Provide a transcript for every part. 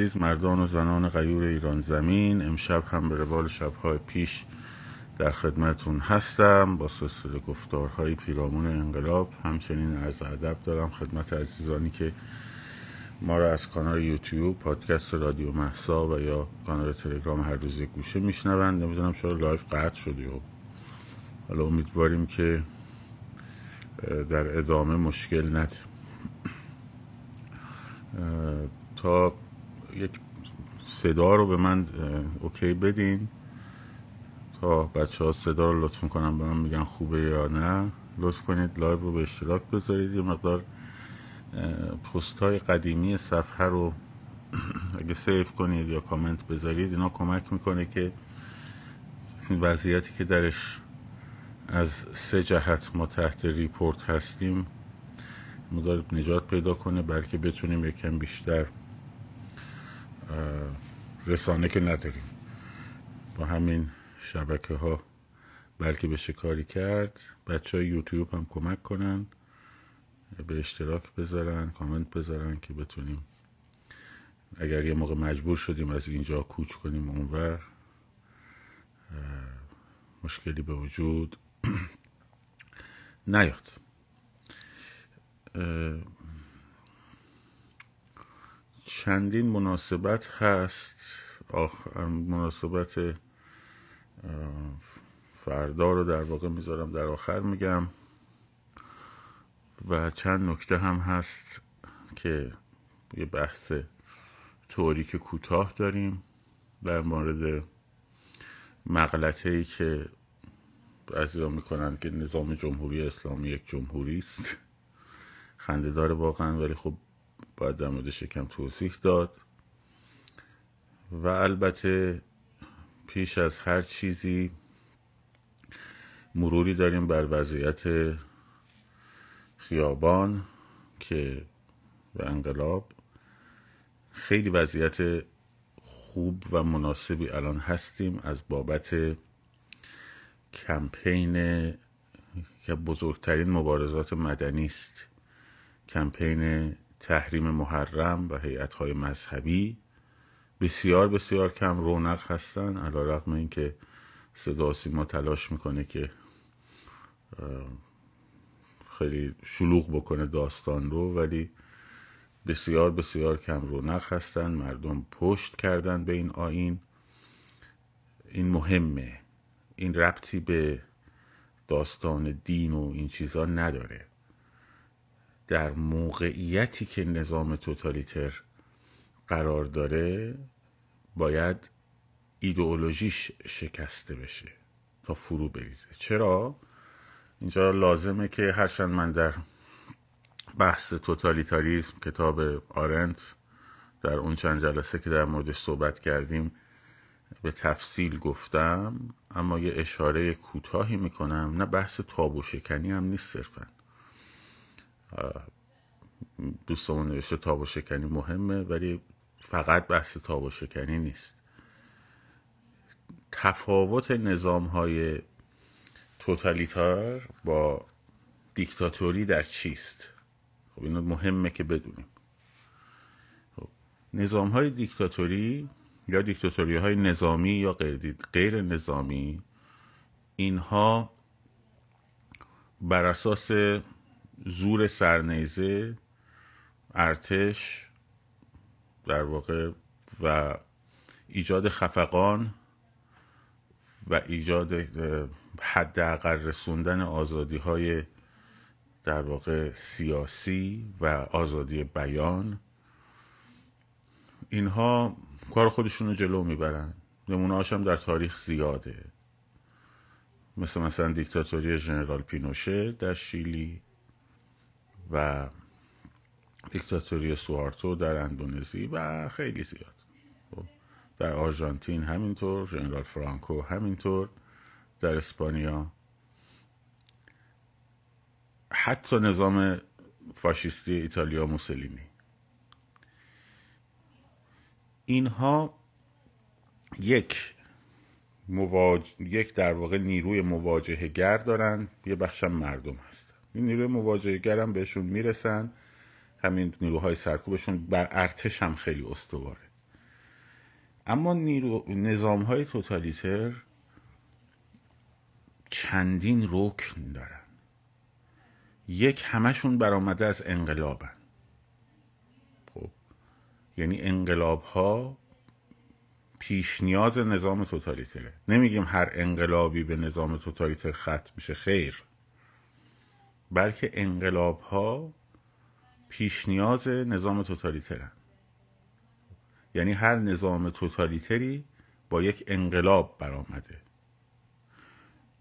عزیز مردان و زنان غیور ایران زمین امشب هم به روال شبهای پیش در خدمتتون هستم. با سلسله گفتارهای پیرامون انقلاب همچنین عرض ادب دارم خدمت عزیزانی که ما را از کانال یوتیوب پادکست رادیو مهسا و یا کانال تلگرام هر روز گوشه میشنوند. نمی‌دونم چرا live قطع شده و حالا امیدواریم که در ادامه مشکل نده. تا یک صدا رو به من OK بدین. تا بچه ها صدا رو لطف کنن به من میگن خوبه یا نه لطف کنید live رو به اشتراک بذارید. یه مقدار پست های قدیمی صفحه رو اگه save کنید یا کامنت بذارید اینا کمک می‌کنه که این وضعیتی که درش از سه جهت ما تحت report هستیم مدار نجات پیدا کنه بلکه بتونیم یکم بیشتر رسانه که نداریم. با همین شبکه ها بلکه بشه کاری کرد بچه های یوتیوب هم کمک کنن به اشتراک بذارن کامنت بذارن که بتونیم اگر یه موقع مجبور شدیم از اینجا کوچ کنیم اونور مشکلی به وجود نیاد. چندین مناسبت هست. آخ... مناسبت فردا رو در واقع می‌ذارم در آخر میگم. و چند نکته هم هست که یه بحث توریک کوتاه داریم در مورد مغلطه ای که بعضی می‌کنن که نظام جمهوری اسلامی یک جمهوری است. خنده داره واقعا ولی خب باید در موردش یکم توضیح داد. و البته پیش از هر چیزی مروری داریم بر وضعیت خیابان که به انقلاب خیلی وضعیت خوب و مناسبی الان هستیم از بابت کمپین که بزرگترین مبارزات مدنی است. کمپین تحریم محرم و های مذهبی بسیار بسیار کم رونق هستن علا رقم این که صدا سیما تلاش می‌کنه که خیلی شلوغ بکنه داستان رو ولی بسیار بسیار کم رونق هستن. مردم پشت کردن به این آین این مهمه. این ربطی به داستان دین و این چیزا نداره. در موقعیتی که نظام توتالیتر قرار داره باید ایدئولوژیش شکسته بشه تا فرو بریزه. چرا؟ اینجا لازمه که هرچند من در بحث توتالیتاریزم کتاب آرنت در اون چند جلسه که در موردش صحبت کردیم به تفصیل گفتم اما یه اشاره کوتاهی می‌کنم. نه بحث تابو شکنی هم نیست صرفا. دوستمون نوشته تاب و شکنی مهمه ولی فقط بحث تاب و شکنی نیست تفاوت نظام های توتالیتار با دیکتاتوری در چیست خب اینو مهمه که بدونیم خب. نظام های دیکتاتوری یا دیکتاتوری های نظامی یا غیر, غیر نظامی اینها بر اساس زور سرنیزه ارتش در واقع و ایجاد خفقان و ایجاد حداقل رسوندن آزادی های در واقع سیاسی و آزادی بیان. اینها کار خودشون رو جلو می‌برن. نمونه هم در تاریخ زیاده. مثل مثلا دیکتاتوری ژنرال پینوشه در شیلی. و دیکتاتوری سوارتو در اندونزی و خیلی زیاد. خب، در آرژانتین همینطور ژنرال فرانکو همینطور در اسپانیا. حتی نظام فاشیستی ایتالیا موسولینی. اینها یک مواج... یک در واقع نیروی مواجهه گر دارن. یه بخشم مردم هستن. این نیروی مواجهه گر بهشون می‌رسن. همین نیروهای سرکوبشون بر ارتش هم خیلی استواره. اما نیرو... نظام های توتالیتر چندین رکن دارن. یک همشون برآمده از انقلابن. خب یعنی انقلاب ها پیش نیاز نظام توتالیتره. نمیگیم هر انقلابی به نظام توتالیتر ختم میشه خیر. بلکه انقلاب ها پیش نیاز نظام توتالیترن. یعنی هر نظام توتالیتری با یک انقلاب برآمده.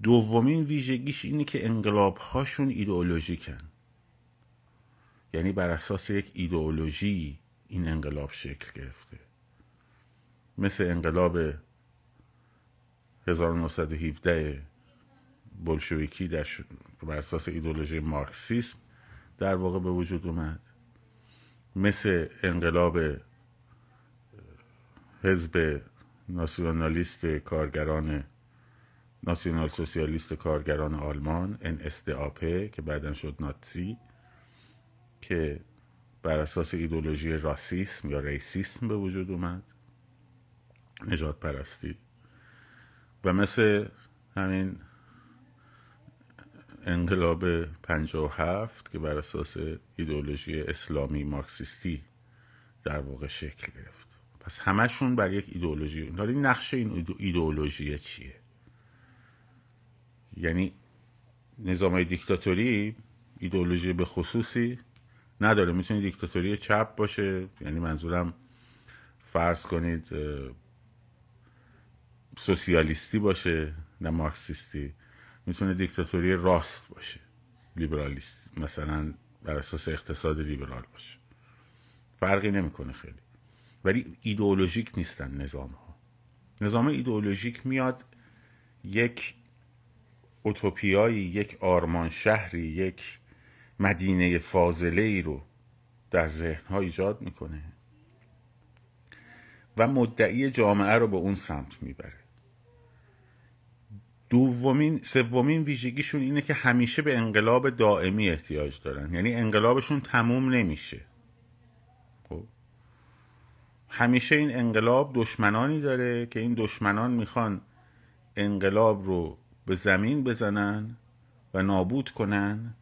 دومین ویژگیش اینه که انقلاب هاشون ایدئولوژیکن. یعنی بر اساس یک ایدئولوژی این انقلاب شکل گرفته. مثل انقلاب 1917 بلشویکی در بر اساس ایدولوژی مارکسیسم در واقع به وجود اومد. مثل انقلاب حزب ناسیونالیست کارگران ناسیونال سوسیالیست کارگران آلمان NSDAP که بعدا شد ناتسی که بر اساس ایدولوژی راسیسم یا ریسیسم به وجود اومد نجات پرستی. و مثل همین انقلاب پنجاه و هفت که بر اساس ایدولوژی اسلامی مارکسیستی در واقع شکل گرفت. پس همشون بر یک ایدولوژی داری نقش این ایدولوژی چیه؟ یعنی نظام های دیکتاتوری ایدولوژی به خصوصی نداره. می‌تونه دیکتاتوری چپ باشه. یعنی منظورم فرض کنید سوسیالیستی باشه نه مارکسیستی. می‌تونه دیکتاتوری راست باشه لیبرالیست مثلا بر اساس اقتصاد لیبرال باشه. فرقی نمی‌کنه خیلی. ولی ایدئولوژیک نیستن نظام ها نظام ایدئولوژیک میاد یک اوتوپیایی یک آرمان شهری یک مدینه فاضله ای رو در ذهن ها ایجاد می‌کنه و مدعی جامعه رو به اون سمت می‌بره. دومین سومین ویژگیشون اینه که همیشه به انقلاب دائمی احتیاج دارن. یعنی انقلابشون تموم نمیشه. خب؟ همیشه این انقلاب دشمنانی داره که این دشمنان می‌خوان انقلاب رو به زمین بزنن و نابود کنن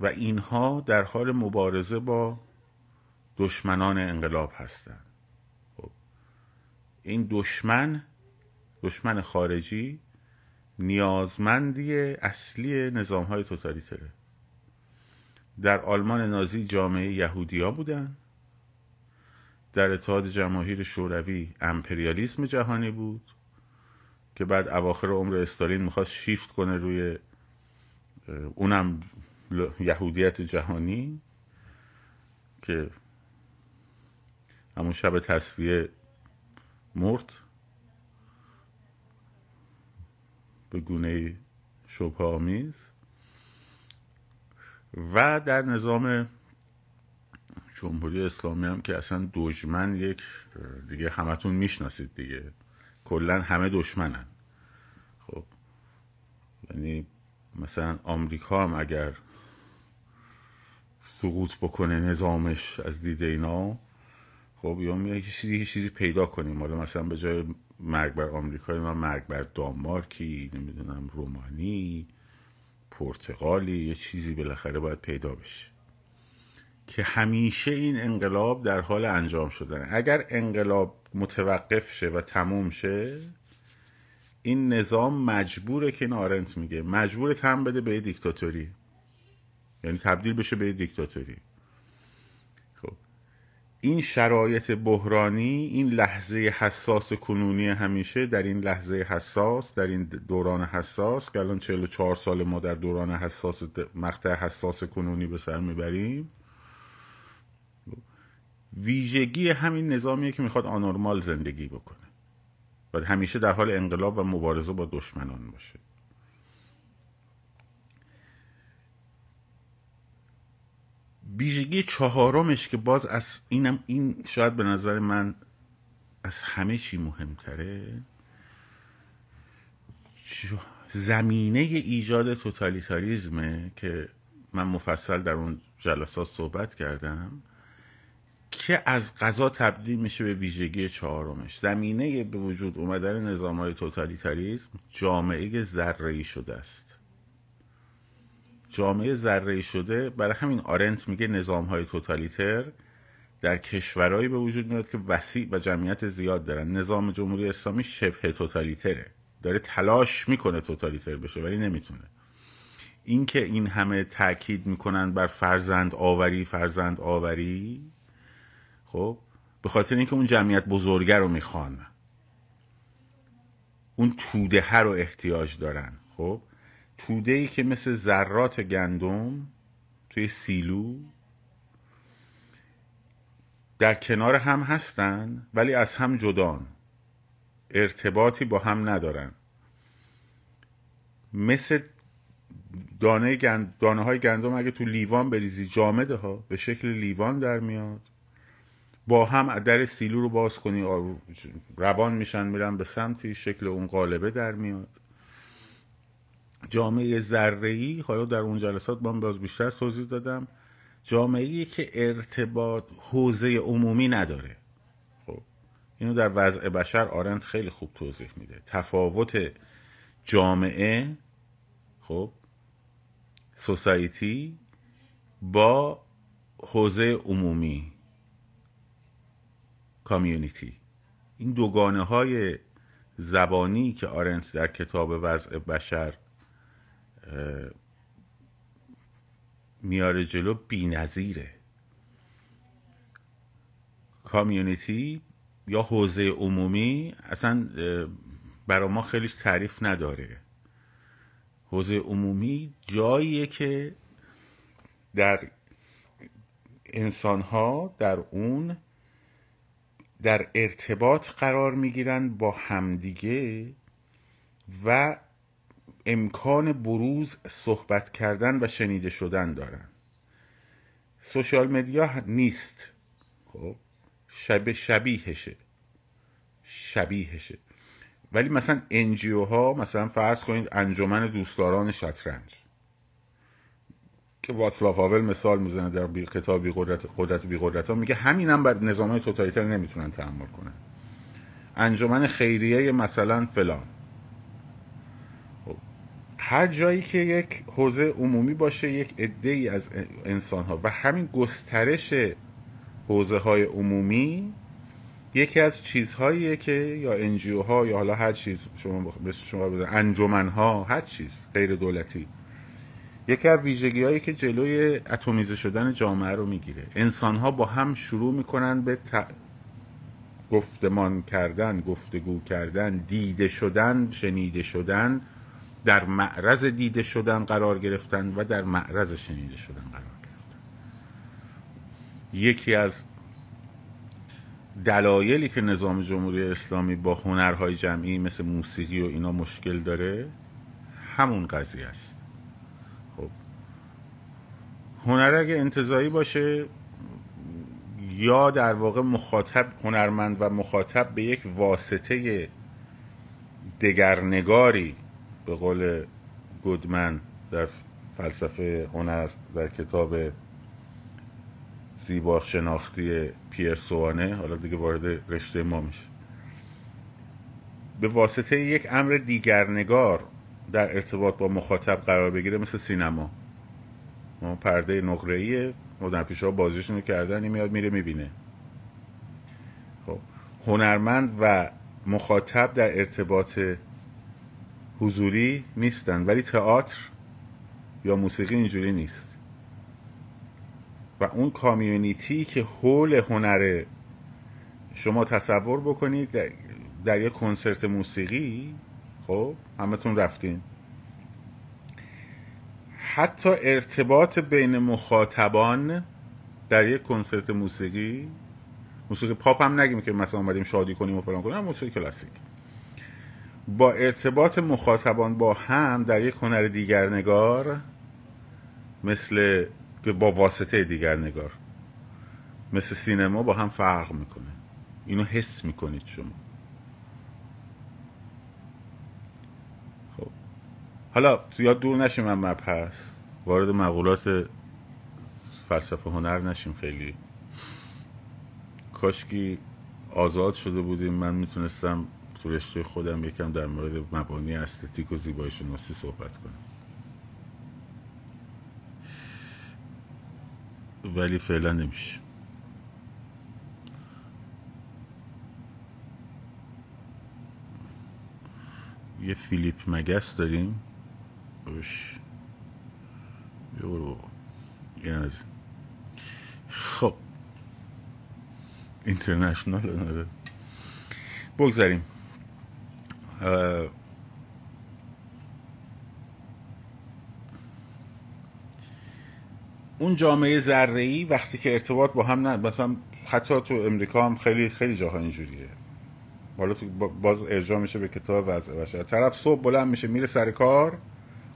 و اینها در حال مبارزه با دشمنان انقلاب هستند خب. این دشمن دشمن خارجی نیازمندی اصلی نظام های توتالیتره در آلمان نازی جامعه یهودی ها بودن. در اتحاد جماهیر شوروی امپریالیسم جهانی بود که بعد اواخر عمر استالین می‌خواست شیفت کنه روی اونم یهودیت جهانی که همون شب تصویه مرد به گونه شبه آمیز و در نظام جمهوری اسلامی هم که اصلا دشمن یک دیگه همتون می‌شناسید دیگه. کلا همه دشمنن. خب یعنی مثلا آمریکا هم اگر سقوط بکنه نظامش از دید اینا خب یا میگه چیزی چیزی پیدا کنیم. حالا مثلا به جای مرگ بر آمریکایی من مرگ بر دانمارکی نمی‌دونم رومانی پرتغالی یه چیزی بالاخره باید پیدا بشه. که همیشه این انقلاب در حال انجام شدن اگر انقلاب متوقف شه و تموم شه این نظام مجبوره که این آرنت میگه. مجبور تم بده به دیکتاتوری. یعنی تبدیل بشه به دیکتاتوری. این شرایط بحرانی این لحظه حساس کنونی همیشه در این لحظه حساس در این دوران حساس که الان 44 سال ما در دوران حساس مقطع حساس کنونی به سر می‌بریم. ویژگی همین نظامیه که می‌خواد آنورمال زندگی بکنه. و همیشه در حال انقلاب و مبارزه با دشمنان باشه. ویژگی چهارمش که باز از اینم این شاید به نظر من از همه چی مهمتره. زمینه ایجاد توتالیتاریزمه که من مفصل در اون جلسات صحبت کردم که از غذا تبدیل میشه به ویژگی چهارمش. زمینه به وجود اومدن نظام های توتالیتاریزم جامعه ذره شده است. جامعه ذره شده برای همین آرنت میگه نظام های توتالیتر در کشورهایی به وجود میاد که وسیع و جمعیت زیاد دارن. نظام جمهوری اسلامی شبه توتالیتره. داره تلاش می‌کنه توتالیتر بشه ولی نمی‌تونه. اینکه این همه تاکید می‌کنن بر فرزند آوری فرزند آوری خب به خاطر اینکه اون جمعیت بزرگه رو می‌خوان. اون توده رو احتیاج دارن خب. توده ای که مثل ذرات گندم توی سیلو در کنار هم هستن ولی از هم جدان. ارتباطی با هم ندارن. مثل دانه, گند... دانه های گندم اگه تو لیوان بریزی جامده ها به شکل لیوان در میاد. با هم در سیلو رو باز کنی روان میشن میرن به سمتی شکل اون قالبه در میاد. جامعه ذره حالا در اون جلسات من باز بیشتر توضیح دادم جامعه که ارتباط حوزه عمومی نداره. خب اینو در وضع بشر آرنت خیلی خوب توضیح میده. تفاوت جامعه خب سوسایتی با حوزه عمومی کامیونیتی. این دوگانه های زبانی که آرنت در کتاب وضع بشر میاره جلو بی نظیره. کامیونیتی یا حوزه عمومی اصلا برا ما خیلی تعریف نداره حوزه عمومی جاییه که در انسان ها در اون در ارتباط قرار می‌گیرن با همدیگه و امکان بروز صحبت کردن و شنیده شدن دارن. social media نیست. خب شب شبیهشه. شبیهشه. ولی مثلا NGO ها مثلا فرض کنید انجمن دوستداران شطرنج. که واتسلاف هاول مثال می‌زنه در بی کتاب بی قدرت, قدرت بی قدرت ها میگه همین هم بر نظام های توتالیتر نمی‌تونن تحمل کنن. انجمن خیریه مثلا فلان. هر جایی که یک حوزه عمومی باشه یک عده ای از انسان ها و همین گسترش حوزه های عمومی یکی از چیزهاییه که یا انجیو ها یا حالا هر چیز شما شما انجمن ها هر چیز غیر دولتی یکی از ویژگی هایی که جلوی اتمیزه شدن جامعه رو می‌گیره. انسان ها با هم شروع می‌کنن به گفتمان کردن گفتگو کردن دیده شدن شنیده شدن. در معرض دیده شدن قرار گرفتن و در معرض شنیده شدن قرار گرفتن. یکی از دلایلی که نظام جمهوری اسلامی با هنرهای جمعی مثل موسیقی و اینا مشکل داره همون قضیه است. خب. هنر اگه انتظایی باشه یا در واقع مخاطب هنرمند و مخاطب به یک واسطه دگرنگاری به قول گودمن در فلسفه هنر در کتاب زیبا شناختی پیر سوانه حالا دیگه وارد رشته ما میشه. به واسطه یک امر دیگرنگار در ارتباط با مخاطب قرار بگیره مثل سینما. ما پرده نقره مدن پیش ها بازیشون کردن این میاد میره می‌بینه. خب هنرمند و مخاطب در ارتباط حضوری نیستن ولی تئاتر یا موسیقی اینجوری نیست. و اون کامیونیتی که حول هنره شما تصور بکنید در, در یک کنسرت موسیقی خب همتون رفتین. حتی ارتباط بین مخاطبان در یک کنسرت موسیقی موسیقی پاپ هم نگیم که مثلا اومدیم شادی کنیم و فلان کنیم موسیقی کلاسیک. با ارتباط مخاطبان با هم در یک هنر دیگر نگار مثل با واسطه دیگر نگار مثل سینما با هم فرق می‌کنه. اینو حس می‌کنید شما. خب. حالا زیاد دور نشیم من مبحث. وارد مقولات فلسفه هنر نشیم خیلی. کاشکی آزاد شده بودیم. من می‌تونستم تو رشته خودم یکم در مورد مبانی استتیک و زیبایی شناسی صحبت کنم. ولی فعلا نمیشه. یه فیلیپ مگس داریم. یه از خب. اینترنشنال ناره اون جامعه ذره وقتی که ارتباط با هم نه مثلا حتی تو امریکا هم خیلی خیلی جاها اینجوریه. حالا تو باز ارجاع میشه به کتاب وضع بشه طرف صبح بلند میشه میره سر کار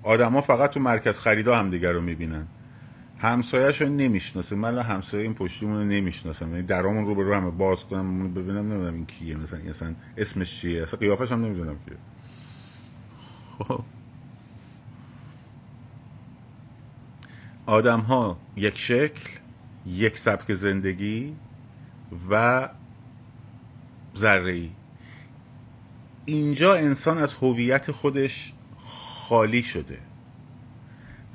آدما فقط تو مرکز خریدا هم دیگر رو می‌بینن. همسایه‌شو نمی‌شناسه. من همسایه این پشتیمون رو نمی‌شناسم. یعنی درامون رو به رو همه باز کنم ببینم نمی‌دونم این کیه. مثلا اصلا اسمش چیه؟ اصلا قیافش هم نمی‌دونم کیه خب. آدم ها یک شکل یک سبک زندگی و ذره اینجا انسان از هویت خودش خالی شده.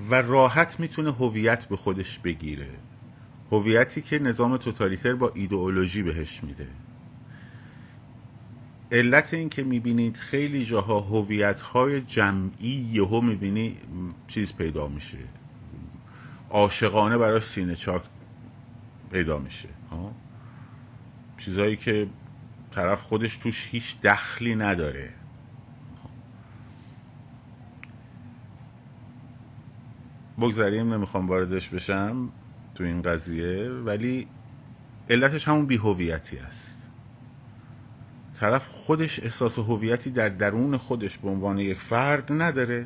و راحت می‌تونه هویت به خودش بگیره. هویتی که نظام توتالیتر با ایدئولوژی بهش میده. علت این که می‌بینید خیلی جاها هویت های جمعی یهو می‌بینی چیز پیدا میشه. عاشقانه برای سینه چاک پیدا میشه. چیزایی که طرف خودش توش هیچ دخلی نداره. بگذاریم نمی‌خوام واردش بشم تو این قضیه ولی علتش همون بیهویتی است. طرف خودش احساس هویتی در درون خودش به عنوان یک فرد نداره.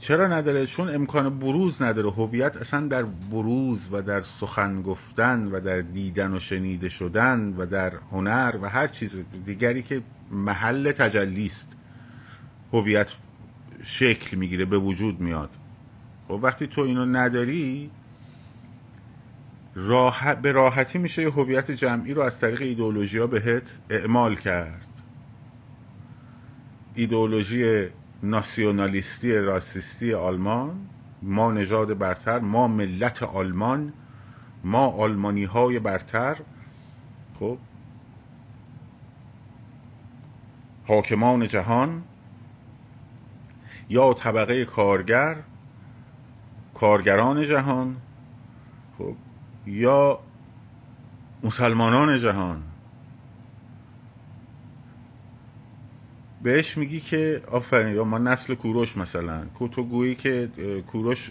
چرا نداره؟ چون امکان بروز نداره. هویت اصلا در بروز و در سخن گفتن و در دیدن و شنیده شدن و در هنر و هر چیز دیگری که محل تجلی است هویت شکل می‌گیره به وجود میاد. خب وقتی تو اینو نداری راحت به راحتی میشه هویت جمعی رو از طریق ایدئولوژی ها بهت اعمال کرد. ایدئولوژی ناسیونالیستی راسیستی آلمان ما نژاد برتر ما ملت آلمان ما آلمانی های برتر. خب حاکمان جهان یا طبقه کارگر کارگران جهان خب یا مسلمانان جهان. بهش میگی که آفرین یا ما نسل کوروش مثلا. تو گویی که کوروش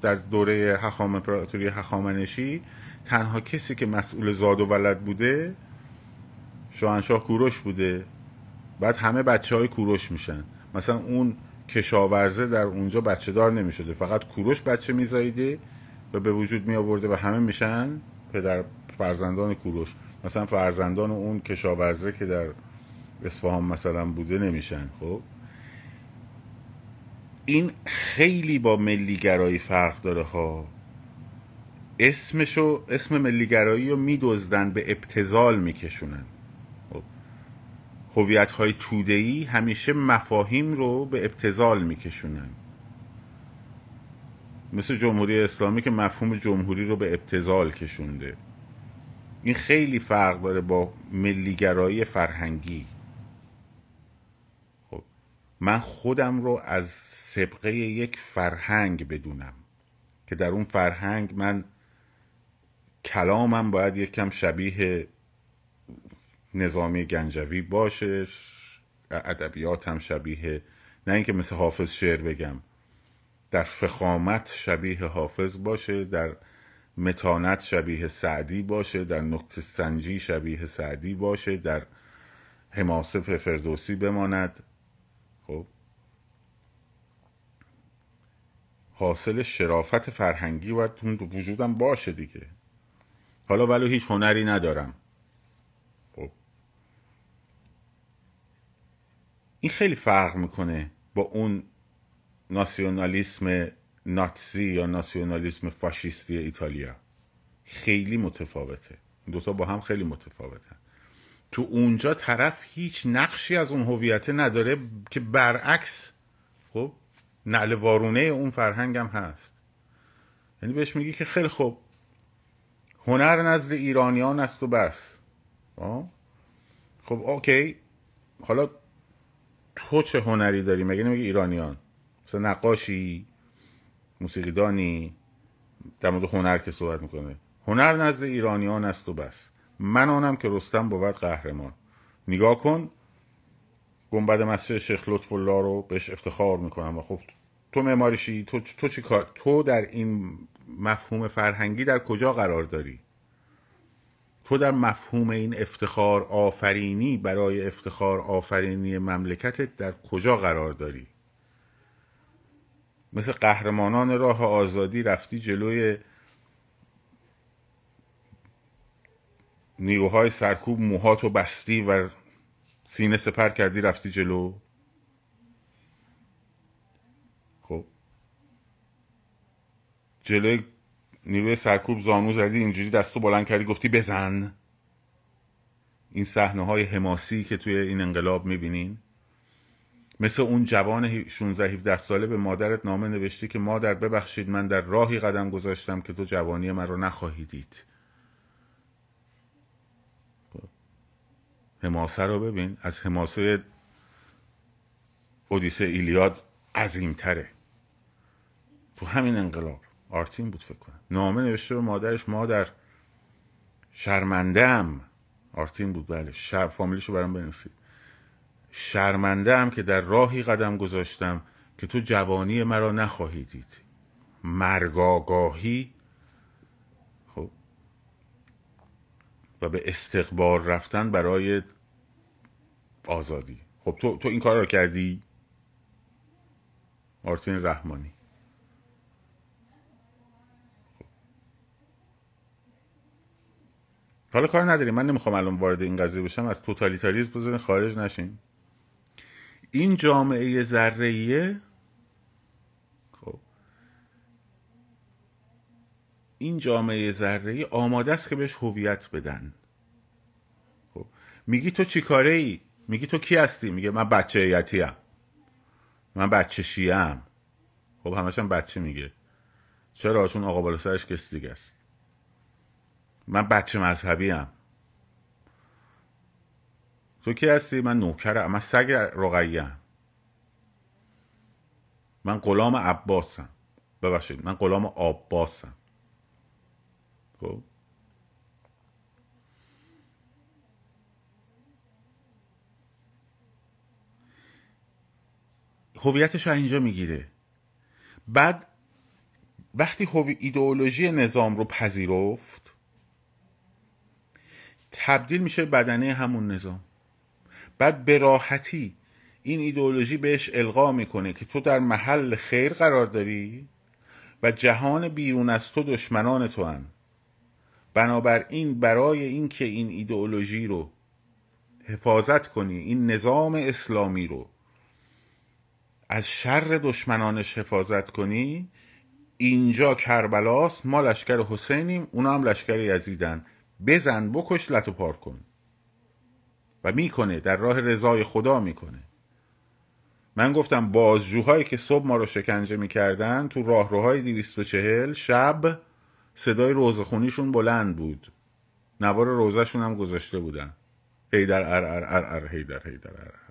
در دوره حخام امپراتوری هخامنشی تنها کسی که مسئول زاد و ولد بوده شاهنشاه کوروش بوده. بعد همه بچه های کوروش میشن. مثلا اون کشاورزه در اونجا بچه دار نمی‌شده. فقط کوروش بچه میزاییده و به وجود می آورده و همه میشن پدر فرزندان کوروش. مثلا فرزندان اون کشاورزه که در اصفهان مثلا بوده نمیشن خب؟ این خیلی با ملیگرایی فرق داره ها. اسمشو اسم ملیگرایی رو میدزدن به ابتزال میکشونن. هویت های تودهی همیشه مفاهیم رو به ابتزال میکشونن. مثل جمهوری اسلامی که مفهوم جمهوری رو به ابتزال کشونده. این خیلی فرق داره با ملیگرایی فرهنگی. من خودم رو از سبقه یک فرهنگ بدونم که در اون فرهنگ من کلامم باید یکم شبیه نظامی گنجوی باشه ادبیاتم شبیه نه اینکه مثل حافظ شعر بگم. در فخامت شبیه حافظ باشه در متانت شبیه سعدی باشه در نقط سنجی شبیه سعدی باشه در حماسه فردوسی بماند. خب. حاصل شرافت فرهنگی تو وجودم باشه دیگه. حالا ولو هیچ هنری ندارم. این خیلی فرق می‌کنه با اون ناسیونالیسم ناتسی یا ناسیونالیسم فاشیستی ایتالیا. خیلی متفاوته. دوتا با هم خیلی متفاوتن. تو اونجا طرف هیچ نقشی از اون هویت نداره که برعکس خب نعل وارونه اون فرهنگ هم هست. یعنی بهش میگی که خیلی خوب هنر نزد ایرانیان است و بس. خب اوکی. حالا تو چه هنری داری؟ مگه نمیگه ایرانیان؟ مثلا نقاشی موسیقیدانی در مورد هنر که صحبت می‌کنه. هنر نزد ایرانیان است و بس. من آنم که رستم بود قهرمان. نگاه کن گنبد مسجد شیخ لطف الله رو بهش افتخار می‌کنم و خب تو معماریشی تو تو چی کار؟ تو در این مفهوم فرهنگی در کجا قرار داری؟ تو در مفهوم این افتخار آفرینی برای افتخار آفرینی مملکتت در کجا قرار داری؟ مثل قهرمانان راه آزادی رفتی جلوی نیروهای سرکوب موهاتو بستی و سینه سپر کردی رفتی جلو؟ خب. جلوی نیروی سرکوب زانو زدی اینجوری دستو بلند کردی گفتی بزن. این صحنه های حماسی که توی این انقلاب می‌بینین مثل اون جوان 16 17 ساله به مادرت نامه نوشتی که مادر ببخشید من در راهی قدم گذاشتم که تو جوانی من رو نخواهی دید. حماسه رو ببین از حماسه اودیسه ایلیاد عظیمتره. تو همین انقلاب آرتین بود فکر کنم. نامه نوشته به مادرش مادر شرمندم آرتین بود بله. شر... فامیلیشو برام بنویسید. شرمنده هم که در راهی قدم گذاشتم که تو جوانی مرا نخواهی دید. مرگاگاهی. خب. و به استقبال رفتن برای آزادی. خب تو, تو این کار رو کردی؟ مارتین رحمانی. حالا کار نداریم. من نمی‌خوام الان وارد این قضیه بشم. از توتالیتاریزم بزنین خارج نشین. این جامعه ذره خب. این جامعه ذره آماده است که بهش هویت بدن. خب. میگی تو چی کاره ای میگی تو کی هستی؟ میگه من بچه یتیم من بچه شیعم. خب همشم بچه میگه. چرا؟ چون آقا بالا سرش کس دیگه است. من بچه مذهبی هم تو کی هستی؟ من نوکرم. من سگ رقیه من غلام عباسم ببخشید من غلام عباسم خب؟ هویتش اینجا می‌گیره. بعد وقتی ایدئولوژی نظام رو پذیرفت تبدیل میشه بدنه همون نظام بعد به راحتی این ایدئولوژی بهش القا می‌کنه که تو در محل خیر قرار داری و جهان بیرون از تو دشمنان تو هن. بنابراین برای اینکه این ایدئولوژی رو حفاظت کنی این نظام اسلامی رو از شر دشمنانش حفاظت کنی اینجا کربلاست ما لشکر حسینیم اونا هم لشکر یزیدن بزن بکش لطو پار کن. و می‌کنه در راه رضای خدا می‌کنه. من گفتم بازجوهایی که صبح ما رو شکنجه می‌کردن تو راهروهای 240 شب صدای روزخونیشون بلند بود. نوار روزشون هم گذاشته بودن. هیدر ار ار ار ار هیدر هیدر ار, ار.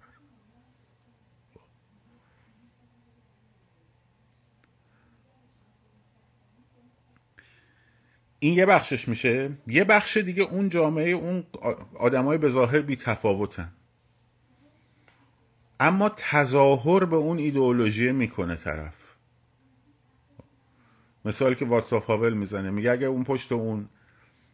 این یه بخشش میشه. یه بخش دیگه اون جامعه اون آدمای به ظاهر بی تفاوتن. اما تظاهر به اون ایدئولوژی می‌کنه طرف. مثال که واتساپ هاول می‌زنه میگه اگه اون پشت اون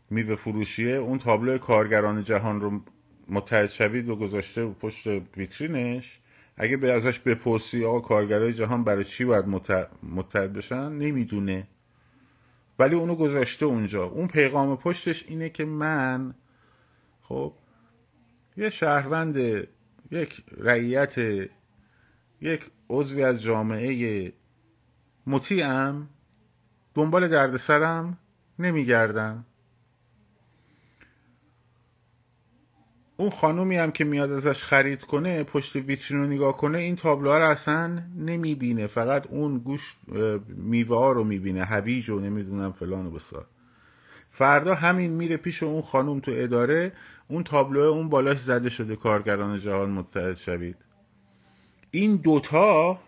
میوه فروشیه اون تابلو کارگران جهان رو متحد شوید و گذاشته پشت ویترینش اگه به ازش بپرسی آقا کارگرای جهان برای چی باید متحد بشن؟ نمی‌دونه. ولی اونو گذاشته اونجا. اون پیغام پشتش اینه که من خب یه شهروند یک رعیت یک عضوی از جامعه مطیعم دنبال دردسرم نمیگردم. اون خانومی هم که میاد ازش خرید کنه پشت ویترین رو نگاه کنه این تابلوها رو اصلا نمی‌بینه. فقط اون گوش میوه ها رو می‌بینه هویج و نمی‌دونم فلان و بسار. فردا همین میره پیش اون خانوم تو اداره اون تابلوه اون بالاش زده شده کارگران جهان متحد شوید. این دوتا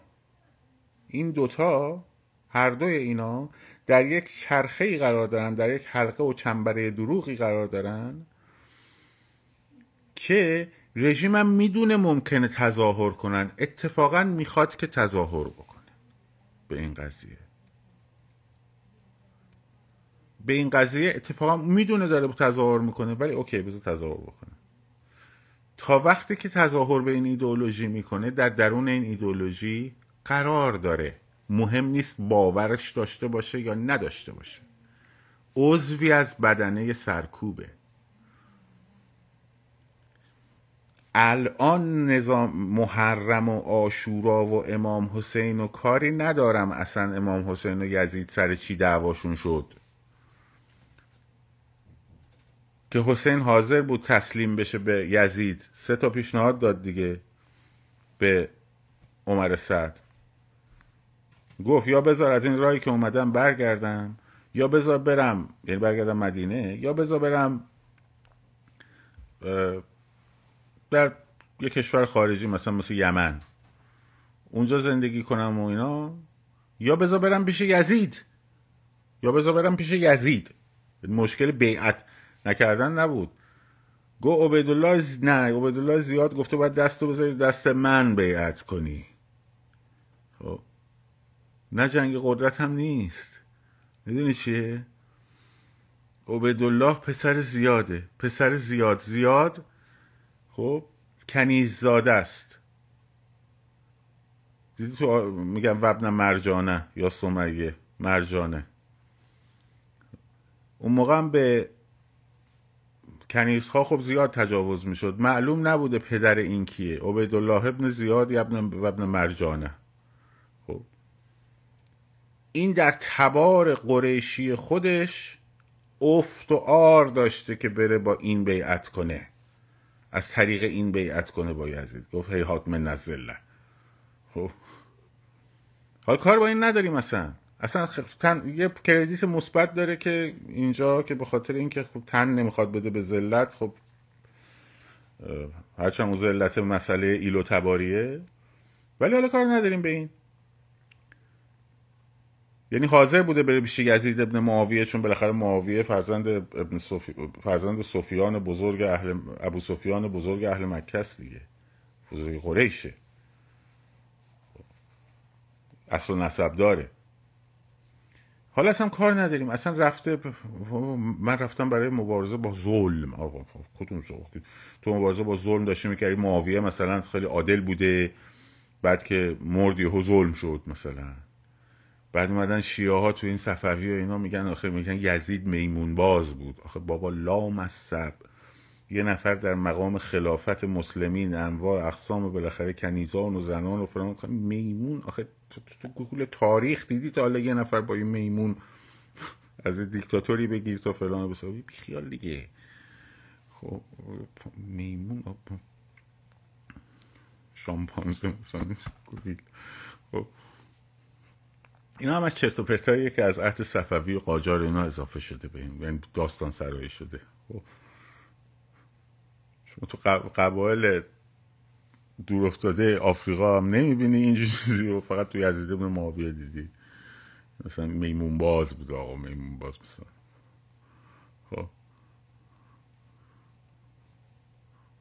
این دوتا هر دوی اینا در یک چرخه ای قرار دارن در یک حلقه و چنبره دروغی قرار دارن. که رژیمم می‌دونه ممکنه تظاهر کنن. اتفاقا می‌خواد که تظاهر بکنه. به این قضیه. به این قضیه اتفاقا می‌دونه داره تظاهر می‌کنه ولی اوکی بذار تظاهر بکنه. تا وقتی که تظاهر به این ایدئولوژی می‌کنه در درون این ایدئولوژی قرار داره. مهم نیست باورش داشته باشه یا نداشته باشه. عضوی از بدنه سرکوبه. الان نظام محرم و آشورا و امام حسین و کاری ندارم اصلا امام حسین و یزید سر چی دعواشون شد. که حسین حاضر بود تسلیم بشه به یزید. سه تا پیشنهاد داد دیگه به عمر سعد. گفت یا بذار از این راهی که اومدم برگردم یا بذار برم یعنی برگردم مدینه یا بذار برم در یه کشور خارجی مثلا مثل یمن. اونجا زندگی کنم و اینا. یا بذار برم پیش یزید. یا بذار برم پیش یزید. مشکل بیعت نکردن نبود. گو عبیدالله نه عبیدالله زیاد گفته باید دستو بذاری دست من بیعت کنی. خب. نه جنگ قدرت هم نیست. می‌دونی چیه؟ عبیدالله پسر زیاده. پسر زیاد. زیاد خب کنیز زاده است. دیدی تو میگم وبن مرجانه یا سمیه؟ مرجانه. اون موقع هم به کنیزها خب زیاد تجاوز می‌شد. معلوم نبوده پدر این کیه. عبیدالله ابن زیاد یا ابن, ابن مرجانه. خب. این در تبار قریشی خودش افت و آر داشته که بره با این بیعت کنه. از طریق این بیعت کنه با یزید. گفت هی من نزله. خب. حال کار با این نداریم اصلا. اصلا تن... یه کردیت مثبت داره که اینجا که به خاطر اینکه خب تن نمی‌خواد بده به ذلت خب هرچند اون ذلت مسئله ایلو تباریه. ولی حالا کار نداریم به این. یعنی حاضر بوده بره پیش یزید ابن معاویه چون بالاخره معاویه فرزند ابن صفی... فرزند سفیان بزرگ اهل ابو سفیان بزرگ اهل مکه است دیگه. بزرگ قریشه. اصل نسب داره. حالا اصلا کار نداریم. اصلا رفته من رفتم برای مبارزه با ظلم. آقا کدوم تو مبارزه با ظلم داشتی می‌کردی. معاویه مثلا خیلی عادل بوده. بعد که مرد یهو ظلم شد مثلا. بعد اومدن شیعه ها تو این صفوی و اینا میگن آخه میگن یزید میمون باز بود. آخه بابا لام سب یه نفر در مقام خلافت مسلمین انواع اقسام بالاخره کنیزان و زنان و فران میمون آخه تو, تو, تاریخ دیدی تا حالا یه نفر با این میمون از دیکتاتوری بگیر تا فلان بسازی بی خیال دیگه. خب میمون شامپانزه مثلا. خب. اینا هم از چرت و پرتاییه که از عهد صفوی و قاجار اینا اضافه شده به این یعنی داستان سرایی شده. خب. شما تو قبایل دور افتاده آفریقا هم نمی‌بینی این چیزی رو فقط تو یزید ابن معاویه دیدی. مثلا میمون باز بود آقا میمون باز مثلا. خب.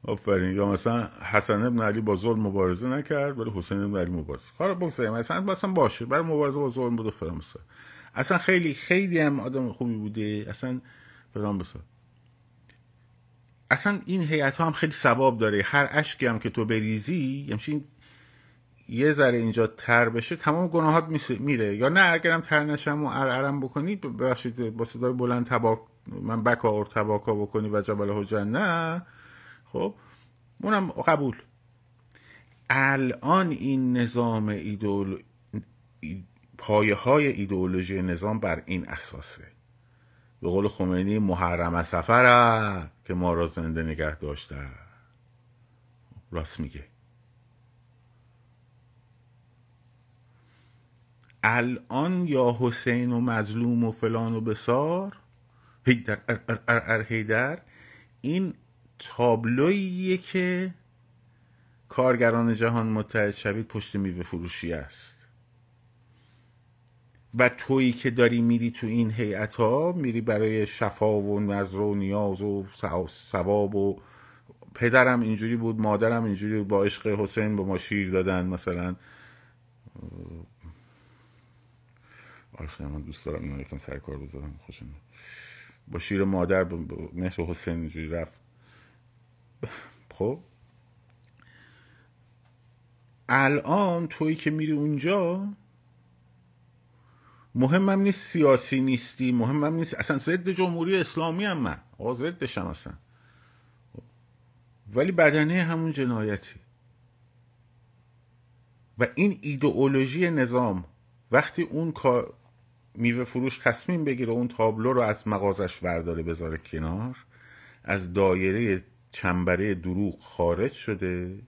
آفرین. یا مثلا حسن ابن علی با ظلم مبارزه نکرد ولی حسین ابن علی مبارزه. کار بگذاریم مثلا مثلا باشه. برای مبارزه با ظلم بود و فرام اصلا خیلی خیلی هم آدم خوبی بوده. اصلا فرام بسار اصلا این هیئت ها هم خیلی ثواب داره. هر اشکی هم که تو بریزی همچین یه ذره اینجا تر بشه تمام گناهات میره. یا نه اگرم تر نشم و ارعرم بکنی ببخشید با صدای بلند تباک من بکا اور تباکا بکنی و جبل نه. خب؟ اونم قبول. الان این نظام ایدول پایه های ایدئولوژی نظام بر این اساسه. به قول خمینی محرم سفره که ما را زنده نگه داشته. راست میگه. الان یا حسین و مظلوم و فلان و بسار؟ هیدر ار ار ار هیدر این تابلوییه که کارگران جهان متحد شوید پشت میوه فروشی است. و تویی که داری میری تو این هیئت ها میری برای شفا و نظر و نیاز و ثواب و پدرم اینجوری بود مادرم اینجوری بود با عشق حسین به ما شیر دادن مثلا. آخه من دوست دارم اینو سر کار بذارم خوشم با شیر مادر مهر حسین اینجوری رفت. خب. الان تویی که میری اونجا مهمم نیست سیاسی نیستی مهمم نیست اصلا ضد جمهوری اسلامی هم من. آقا ضدشم اصلا. ولی بدنه همون جنایتی. و این ایدئولوژی نظام وقتی اون کار میوه فروش تصمیم بگیره اون تابلو رو از مغازش ورداره بذاره کنار از دایره چنبره دروغ خارج شده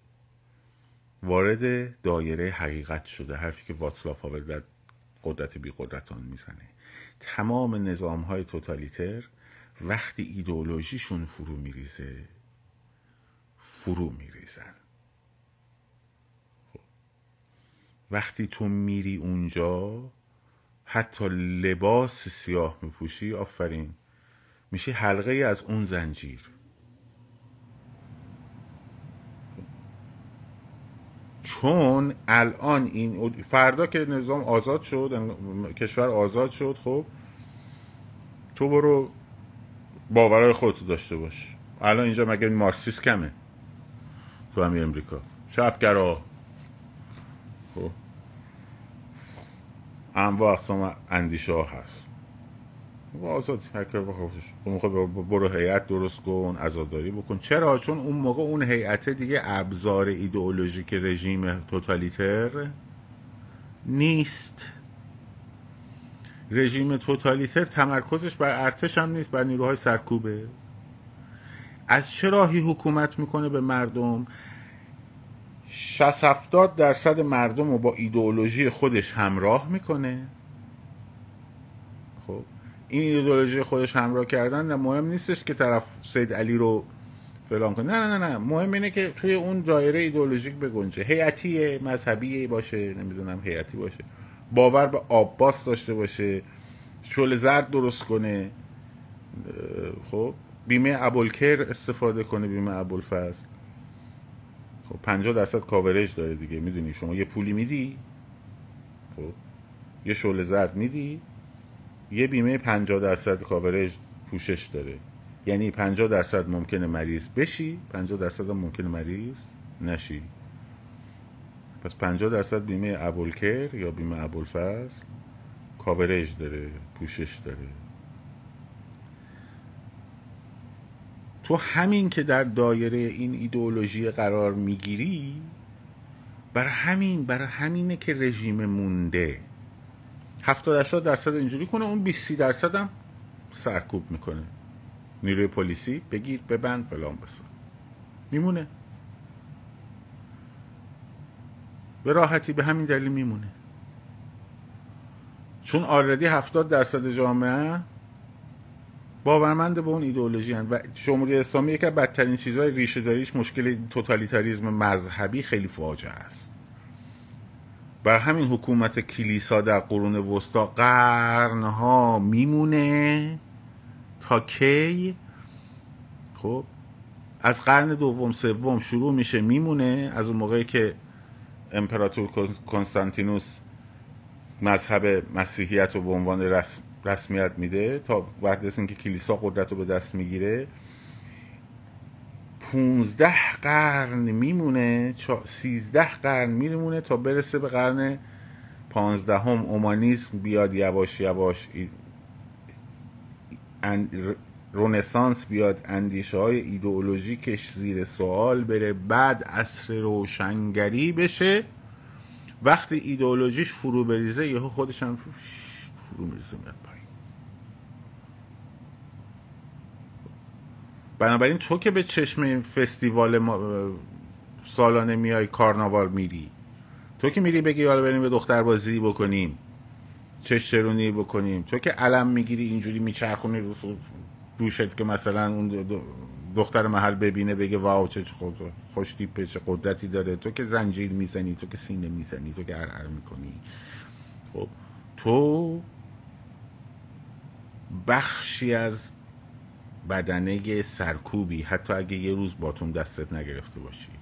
وارد دایره حقیقت شده حرفی که واتسلاف هاول در قدرت بی قدرتان می‌زنه. تمام نظام های توتالیتر وقتی ایدئولوژیشون فرو میریزه فرو میریزن. خب. وقتی تو میری اونجا حتی لباس سیاه میپوشی آفرین میشه حلقه از اون زنجیر. چون الان این فردا که نظام آزاد شد کشور آزاد شد خب تو برو باورهای خودتو داشته باش. الان اینجا مگه مارکسیست کمه تو همین امریکا؟ چپگرا خب. انواع اقسام اندیشه ها هست. آزاد هر برو هیئت درست کن عزاداری بکن. چرا؟ چون اون موقع اون هیئت دیگه ابزار ایدئولوژیک رژیم توتالیتر نیست. رژیم توتالیتر تمرکزش بر ارتش هم نیست بر نیروهای سرکوبه. از چه راهی حکومت می‌کنه به مردم؟ 60 70 درصد مردم رو با ایدئولوژی خودش همراه می‌کنه. خب این ایدئولوژی خودش همراه کردن نه مهم نیستش که طرف سید علی رو فلان کنه. نه نه نه مهم اینه که توی اون دایره ایدئولوژیک بگنجه. هیئتی مذهبی باشه نمی‌دونم هیئتی باشه. باور به آباس داشته باشه. شل زرد درست کنه. خب. بیمه ابوالکر استفاده کنه بیمه ابوالفضل. خب 50 درصد کاورج داره دیگه می‌دونی؟ شما یه پولی میدی؟ خب. یه شعله زرد میدی؟ یه بیمه 50 درصد کاورج پوشش داره. یعنی 50 درصد ممکنه مریض بشی 50 درصد هم ممکنه مریض نشی. پس 50 درصد بیمه ابوالکر یا بیمه ابوالفضل کاورج داره پوشش داره. تو همین که در دایره این ایدئولوژی قرار می‌گیری بر همین بر همینه که رژیم مونده. 70 80 درصد اینجوری کنه اون 20 درصد هم سرکوب می‌کنه. نیروی پلیسی بگیر ببند فلان بسا. میمونه. به راحتی به همین دلیل میمونه. چون آردی 70 درصد جامعه باورمند به اون ایدئولوژی هست و جمهوری اسلامی یکی از بدترین چیزهای ریشه داریش مشکل توتالیتاریزم مذهبی خیلی فاجعه است. بر همین حکومت کلیسا در قرون وسطا قرنها میمونه تا کی؟ خب از قرن دوم سوم شروع میشه میمونه از اون موقعی که امپراتور کنستانتینوس مذهب مسیحیت رو به عنوان رسم رسمیت میده تا وقت از اینکه کلیسا قدرت رو به دست می‌گیره پونزده قرن میمونه سیزده قرن میمونه تا برسه به قرن پانزدهم. اومانیسم بیاد یواش یواش رونسانس بیاد اندیشه های ایدئولوژیکش زیر سوال بره بعد عصر روشنگری بشه. وقتی ایدئولوژیش فرو بریزه یهو خودش هم فرو میریزه. میاد بنابراین تو که به چشم فستیوال سالانه میای کارناوال میری تو که میری بگی حالا بریم به دختر بازی بکنیم چشترونی بکنیم تو که علم می‌گیری اینجوری میچرخونی رو دوشت که مثلا اون دختر محل ببینه بگه واو چه خوش تیپه چه قدرتی داره. تو که زنجیر می‌زنی تو که سینه می‌زنی تو که هر می‌کنی. خب تو بخشی از بدنه سرکوبی حتی اگه یه روز باتون دستت نگرفته باشی.